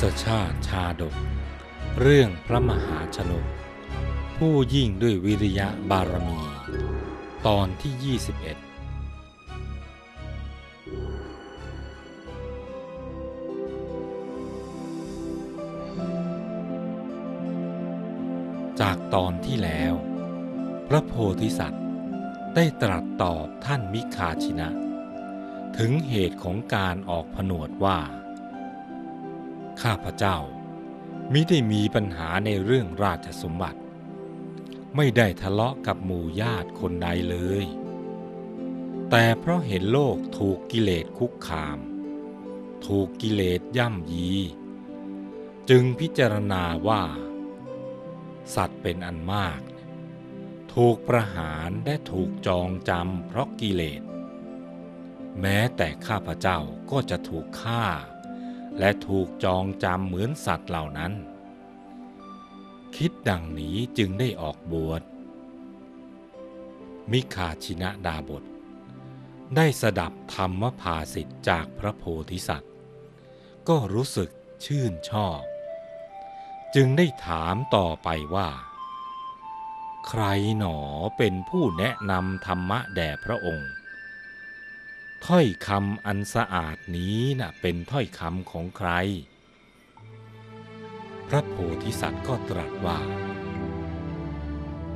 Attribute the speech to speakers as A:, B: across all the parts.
A: ศชาติชาดก เรื่องพระมหาชนก ผู้ยิ่งด้วยวิริยะบารมี ตอนที่ 21 จากตอนที่แล้ว พระโพธิสัตว์ได้ตรัสตอบท่านมิคาชินะ ถึงเหตุของการออกผนวดว่า ข้าพเจ้ามิได้มีปัญหาในเรื่องราชสมบัติ ไม่ได้ทะเลาะกับหมู่ญาติคนใดเลย แต่เพราะเห็นโลกถูกกิเลสคุกคาม ถูกกิเลสย่ำยี จึงพิจารณาว่า สัตว์เป็นอันมาก ถูกประหารและถูกจองจำเพราะกิเลส แม้แต่ข้าพเจ้าก็จะถูกฆ่า และถูกจองจำเหมือนสัตว์เหล่านั้น คิดดังนี้จึงได้ออกบวช มิคาชินะดาบท ได้สดับธรรมภาสิทธิ์จากพระโพธิสัตว์ ก็รู้สึกชื่นชอบ จึงได้ถามต่อไปว่า ใครหนอเป็นผู้แนะนำธรรมะแด่พระองค์ ถ้อยคำอันสะอาดนี้น่ะเป็นถ้อยคำของใคร พระโพธิสัตว์ก็ตรัสว่า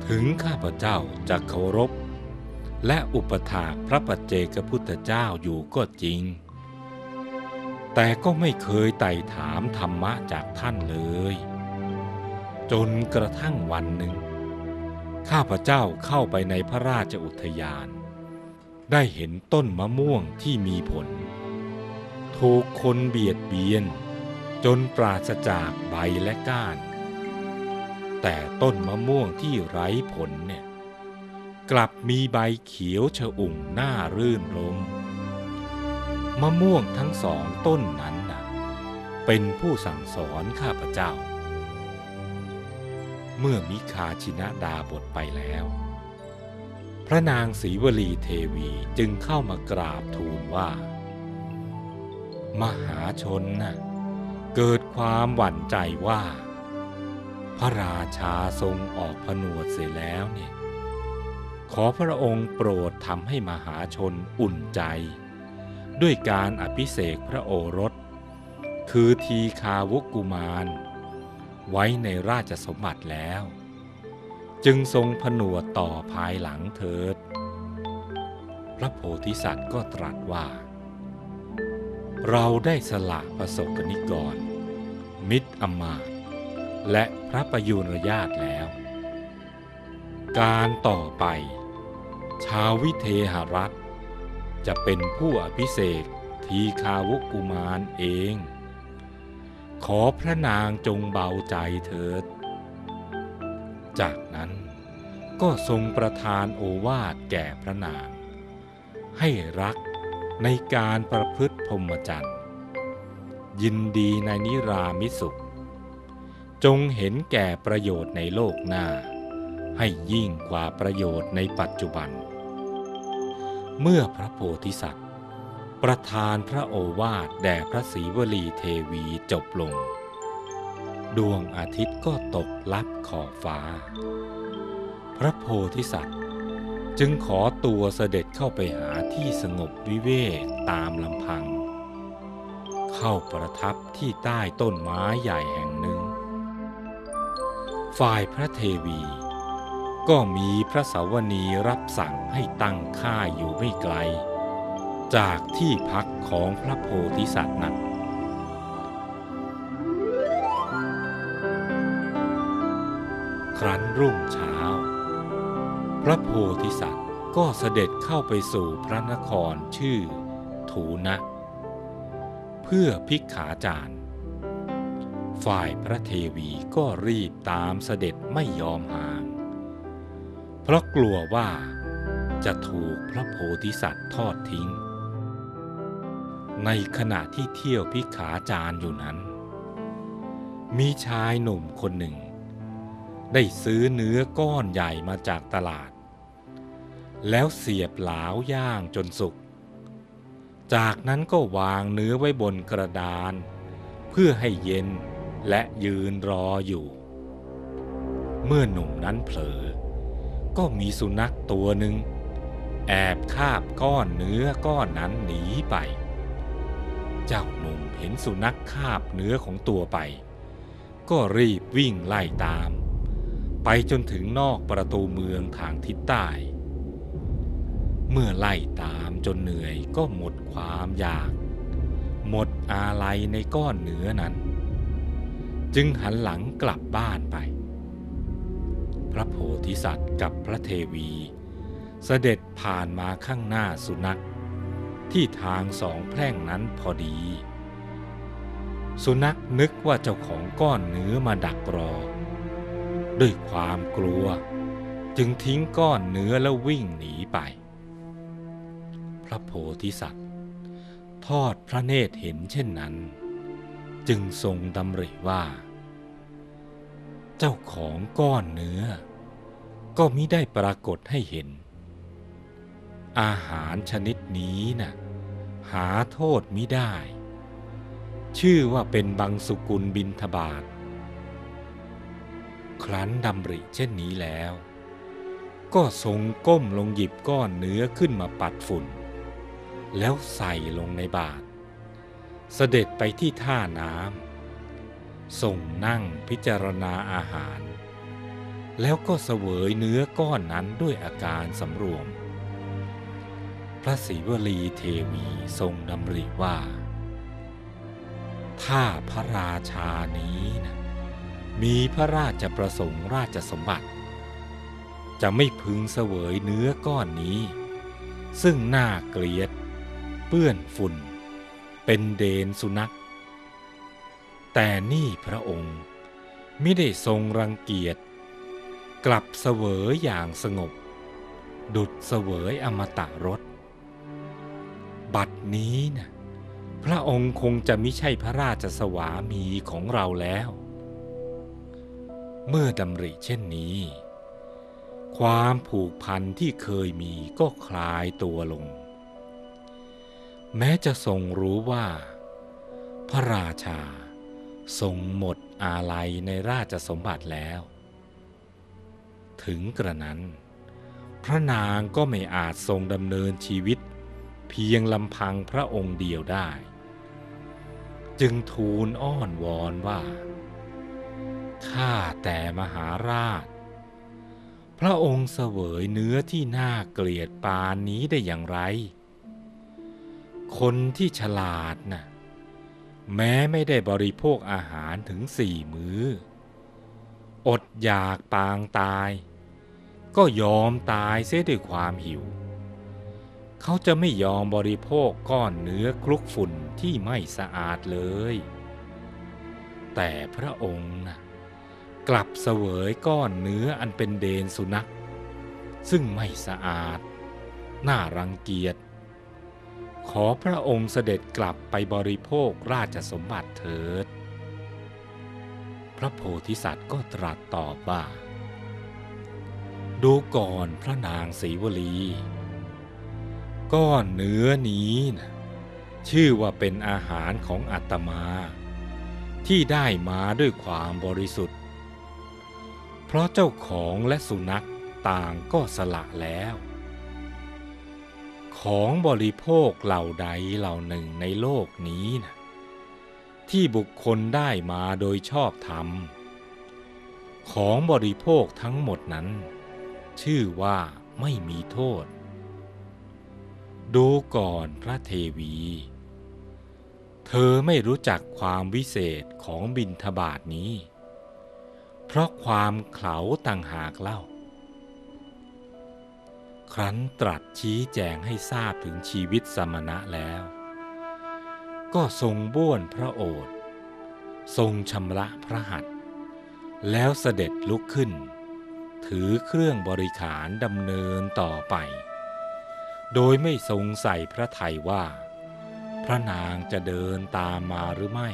A: ถึงข้าพเจ้าจะเคารพ และอุปถากพระปัจเจกพุทธเจ้าอยู่ก็จริง แต่ก็ไม่เคยไต่ถามธรรมะจากท่านเลย จนกระทั่งวันหนึ่ง ข้าพเจ้าเข้าไปในพระราชอุทยาน ได้เห็นต้นมะม่วงที่มีผล ถูกคนเบียดเบียน จนปราศจากใบและก้าน แต่ต้นมะม่วงที่ไร้ผลเนี่ยกลับมีใบเขียวชอุ่มน่ารื่นรมมะม่วงทั้งสองต้นนั้นนะเป็นผู้สั่งสอนข้าพเจ้า เมื่อมิคาชินะดาบทไปแล้ว ระนางศรีวลีเทวีจึงเข้ามากราบทูลว่า มหาชนน่ะเกิดความหวั่นใจว่า พระราชาทรงออกผนวดเสียแล้วเนี่ย ขอพระองค์โปรดทำให้มหาชนอุ่นใจ ด้วยการอภิเษกพระโอรส คือทีคาวุกุมาร ไว้ในราชสมบัติแล้ว จึงทรงผนวดต่อภายหลังเถิด พระโพธิสัตว์ก็ตรัสว่า เราได้สละประสบกนิกร มิตรอมาตและพระประยุรญาตแล้ว การต่อไป ชาววิเทหรัฐ จะเป็นผู้อภิเษกทีคาวุกุมารเอง ขอพระนางจงเบาใจเถิด จาก ก็ทรงประทานโอวาทแก่พระนาง ให้รักในการประพฤติพรหมจรรย์ยินดีในนิรามิสุข จงเห็นแก่ประโยชน์ในโลกหน้า ให้ยิ่งกว่าประโยชน์ในปัจจุบัน เมื่อพระโพธิสัตว์ ประทานพระโอวาทแด่พระศรีวลีเทวีจบลง ดวงอาทิตย์ก็ตกลับขอบฟ้า ระโพธิสัตว์ จึงขอตัวเสด็จเข้าไปหาที่สงบวิเวกตามลำพัง เข้าประทับที่ใต้ต้นไม้ใหญ่แห่งหนึ่ง ฝ่ายพระเทวี ก็มีพระสาวนีรับสั่งให้ตั้งค่ายอยู่ไม่ไกล จากที่พักของพระโพธิสัตว์นั้นครั้นรุ่งเช้า พระโพธิสัตว์ก็เสด็จเข้าไปสู่พระนครชื่อถูนะเพื่อพิกขาจารย์ ฝ่ายพระเทวีก็รีบตามเสด็จไม่ยอมห่าง เพราะกลัวว่าจะถูกพระโพธิสัตว์ทอดทิ้ง ในขณะที่เที่ยวพิกขาจารย์อยู่นั้น มีชายหนุ่มคนหนึ่ง ได้ซื้อเนื้อก้อนใหญ่มาจากตลาด แล้วเสียบหลาวย่างจนสุก จากนั้นก็วางเนื้อไว้บนกระดาน เพื่อให้เย็นและยืนรออยู่ เมื่อหนุ่มนั้นเผลอ ก็มีสุนัขตัวหนึ่ง แอบคาบก้อนเนื้อก้อนนั้นหนีไป เจ้าหนุ่มเห็นสุนัขคาบเนื้อของตัวไป ก็รีบวิ่งไล่ตาม ไปจนถึงนอกประตูเมืองทางทิศใต้ เมื่อไล่ตามจนเหนื่อยก็หมดความอยาก หมดอาลัยในก้อนเนื้อนั้น จึงหันหลังกลับบ้านไป พระโพธิสัตว์กับพระเทวี เสด็จผ่านมาข้างหน้าสุนัข ที่ทางสองแพร่งนั้นพอดี สุนัขนึกว่าเจ้าของก้อนเนื้อมาดักรอ ด้วยความกลัว จึงทิ้งก้อนเนื้อแล้ววิ่งหนีไป พระโพธิสัตว์ ทอดพระเนตรเห็นเช่นนั้น จึงทรงดำริว่า เจ้าของก้อนเนื้อ ก็มิได้ปรากฏให้เห็น อาหารชนิดนี้นะ่ะหาโทษมิได้ ชื่อว่าเป็นบังสุกุลบินทบาท ครั้นดำริเช่นนี้แล้วก็ทรงก้มลงหยิบก้อนเนื้อขึ้นมาปัดฝุ่น แล้วใส่ลงในบาตรเสด็จไปที่ท่าน้ำทรงนั่งพิจารณาอาหาร แล้วก็เสวยเนื้อก้อนนั้นด้วยอาการสำรวม พระศรีวลีเทวีทรงดำริว่า ถ้าพระราชานี้นะมีพระราชประสงค์ราชสมบัติ จะไม่พึงเสวยเนื้อก้อนนี้ ซึ่งน่าเกลียด เปื้อนฝุ่น เป็นเดนสุนัข แต่นี่พระองค์ไม่ได้ทรงรังเกียจ กลับเสวยอย่างสงบ ดุดเสวยอมตะรสบัดนี้นะพระองค์คงจะไม่ใช่พระราชสวามีของเราแล้ว เมื่อดำริเช่นนี้ ความผูกพันที่เคยมีก็คลายตัวลง แม้จะทรงรู้ว่า พระราชาทรงหมดอาลัยในราชสมบัติแล้ว ถึงกระนั้น พระนางก็ไม่อาจทรงดำเนินชีวิต เพียงลำพังพระองค์เดียวได้ จึงทูลอ้อนวอนว่า ข้าแต่มหาราช พระองค์เสวยเนื้อที่น่าเกลียดปานนี้ได้อย่างไร คนที่ฉลาดนะ่ะแม้ไม่ได้บริโภคอาหารถึงสี่มือ้อ อดอยากปางตาย ก็ยอมตายเสียด้วยความหิว เขาจะไม่ยอมบริโภคก้อนเนื้อคลุกฝุ่นที่ไม่สะอาดเลย แต่พระองค์นะกลับเสวยก้อนเนื้ออันเป็นเดนสุนัข ซึ่งไม่สะอาด น่ารังเกียจ ขอพระองค์เสด็จกลับไปบริโภคราชสมบัติเถิด พระโพธิสัตว์ก็ตรัสตอบว่า ดูก่อนพระนางศรีวลี ก้อนเนื้อนี้นะชื่อว่าเป็นอาหารของอาตมา ที่ได้มาด้วยความบริสุทธิ์ เพราะเจ้าของและสุนัขต่างก็สละแล้ว ของบริโภคเหล่าใดเหล่าหนึ่งในโลกนี้นะที่บุคคลได้มาโดยชอบธรรม ของบริโภคทั้งหมดนั้น ชื่อว่าไม่มีโทษ ดูก่อนพระเทวี เธอไม่รู้จักความวิเศษของบินทบาทนี้ เพราะความเขลาต่างหากเล่า ครั้นตรัสชี้แจงให้ทราบถึงชีวิตสมณะแล้ว ก็ทรงบ้วนพระโอษฐ์ทรงชำระพระหัตถ์แล้วเสด็จลุกขึ้น ถือเครื่องบริขารดำเนินต่อไป โดยไม่ทรงใส่พระทัยว่า พระนางจะเดินตามมาหรือไม่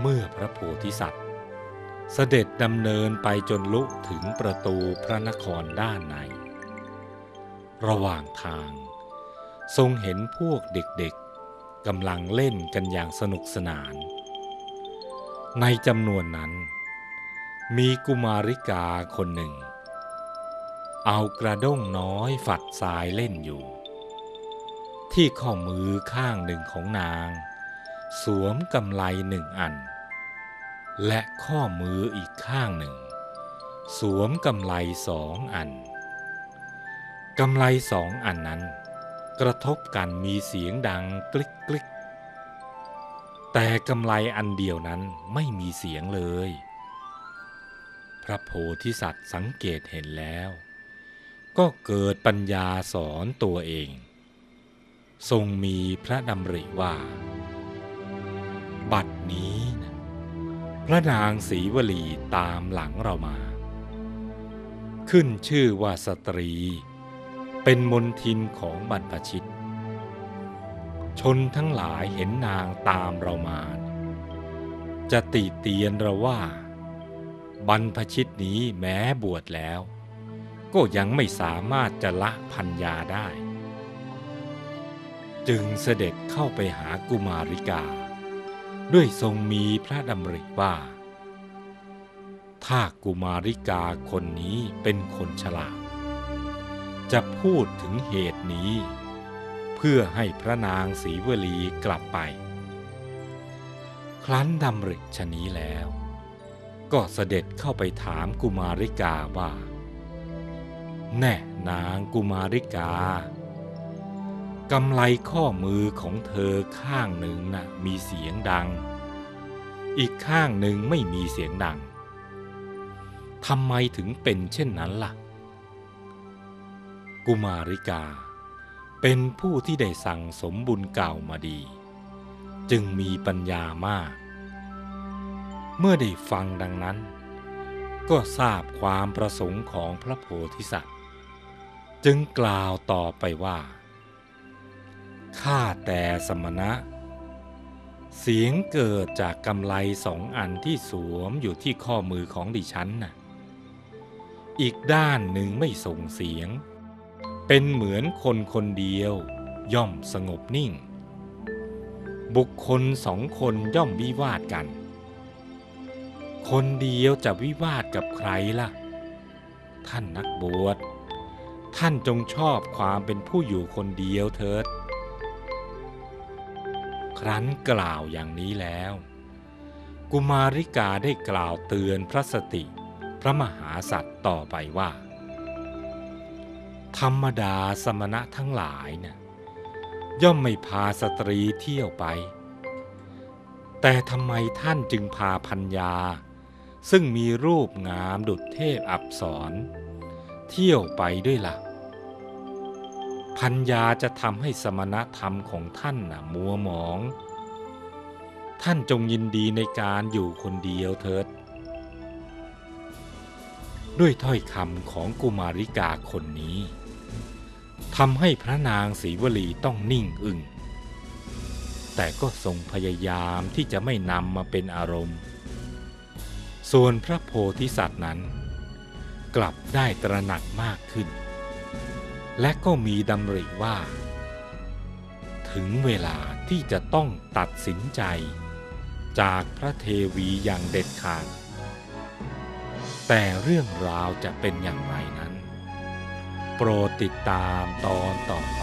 A: เมื่อพระโพธิสัตว์ เสด็จดำเนินไปจนลุถึงประตูพระนครด้านใน ระหว่างทาง ทรงเห็นพวกเด็กๆกำลังเล่นกันอย่างสนุกสนาน ในจำนวนนั้น มีกุมาริกาคนหนึ่ง เอากระด้งน้อยฝัดทรายเล่นอยู่ ที่ข้อมือข้างหนึ่งของนาง สวมกำไลหนึ่งอัน และข้อมืออีกข้างหนึ่ง สวมกำไลสองอันกำไลสองอันนั้น กระทบกันมีเสียงดังกลิกกลิกแต่กำไลอันเดียวนั้นไม่มีเสียงเลย พระโพธิสัตว์สังเกตเห็นแล้ว ก็เกิดปัญญาสอนตัวเอง ทรงมีพระดำริว่า บัดนี้ พระนางศรีวลีตามหลังเรามา ขึ้นชื่อว่าสตรี เป็นมนทินของบรรพชิต ชนทั้งหลายเห็นนางตามเรามา จะติเตียนเราว่า บรรพชิตนี้แม้บวชแล้ว ก็ยังไม่สามารถจะละพัญญาได้ จึงเสด็จเข้าไปหากุมาริกา ด้วยทรงมีพระดำริว่า ถ้ากุมาริกาคนนี้เป็นคนฉลาด จะพูดถึงเหตุนี้ เพื่อให้พระนางศรีวลีกลับไป ครั้นดำริชนี้แล้ว ก็เสด็จเข้าไปถามกุมาริกาว่า แน่นางกุมาริกา กำไลข้อมือของเธอข้างหนึ่งนะ่ะมีเสียงดัง อีกข้างหนึ่งไม่มีเสียงดังทำไมถึงเป็นเช่นนั้นล่ะ กุมาริกา เป็นผู้ที่ได้สั่งสมบุญเก่ามาดี จึงมีปัญญามาก เมื่อได้ฟังดังนั้น ก็ทราบความประสงค์ของพระโพธิสัตว์ จึงกล่าวต่อไปว่า ข้าแต่สมณะ เสียงเกิดจากกำไลสองอันที่สวมอยู่ที่ข้อมือของดิฉันน่ะ อีกด้านหนึ่งไม่ส่งเสียง เป็นเหมือนคนคนเดียวย่อมสงบนิ่ง บุคคลสองคนย่อมวิวาทกัน คนเดียวจะวิวาทกับใครล่ะ ท่านนักบวชท่านจงชอบความเป็นผู้อยู่คนเดียวเถิด รั้นกล่าวอย่างนี้แล้ว กุมาริกาได้กล่าวเตือนพระสติ พระมหาสัตว์ต่อไปว่า ธรรมดาสมณะทั้งหลายนะ่ะย่อมไม่พาสตรีเที่ยวไป แต่ทำไมท่านจึงพาพัญญา ซึ่งมีรูปงามดุจเทพอับสรเที่ยวไปด้วยละ่ะ พัญญาจะทำให้สมณธรรมของท่านนะมัวหมอง ท่านจงยินดีในการอยู่คนเดียวเถิด ด้วยถ้อยคำของกุมาริกาคนนี้ทำให้พระนางศรีวลีต้องนิ่งอึง้งแต่ก็ทรงพยายามที่จะไม่นำมาเป็นอารมณ์ ส่วนพระโพธิสัตว์นั้น กลับได้ตระหนักมากขึ้น และก็มีดำริว่า ถึงเวลาที่จะต้องตัดสินใจ จากพระเทวีอย่างเด็ดขาด แต่เรื่องราวจะเป็นอย่างไรนั้น โปรดติดตามตอนต่อไป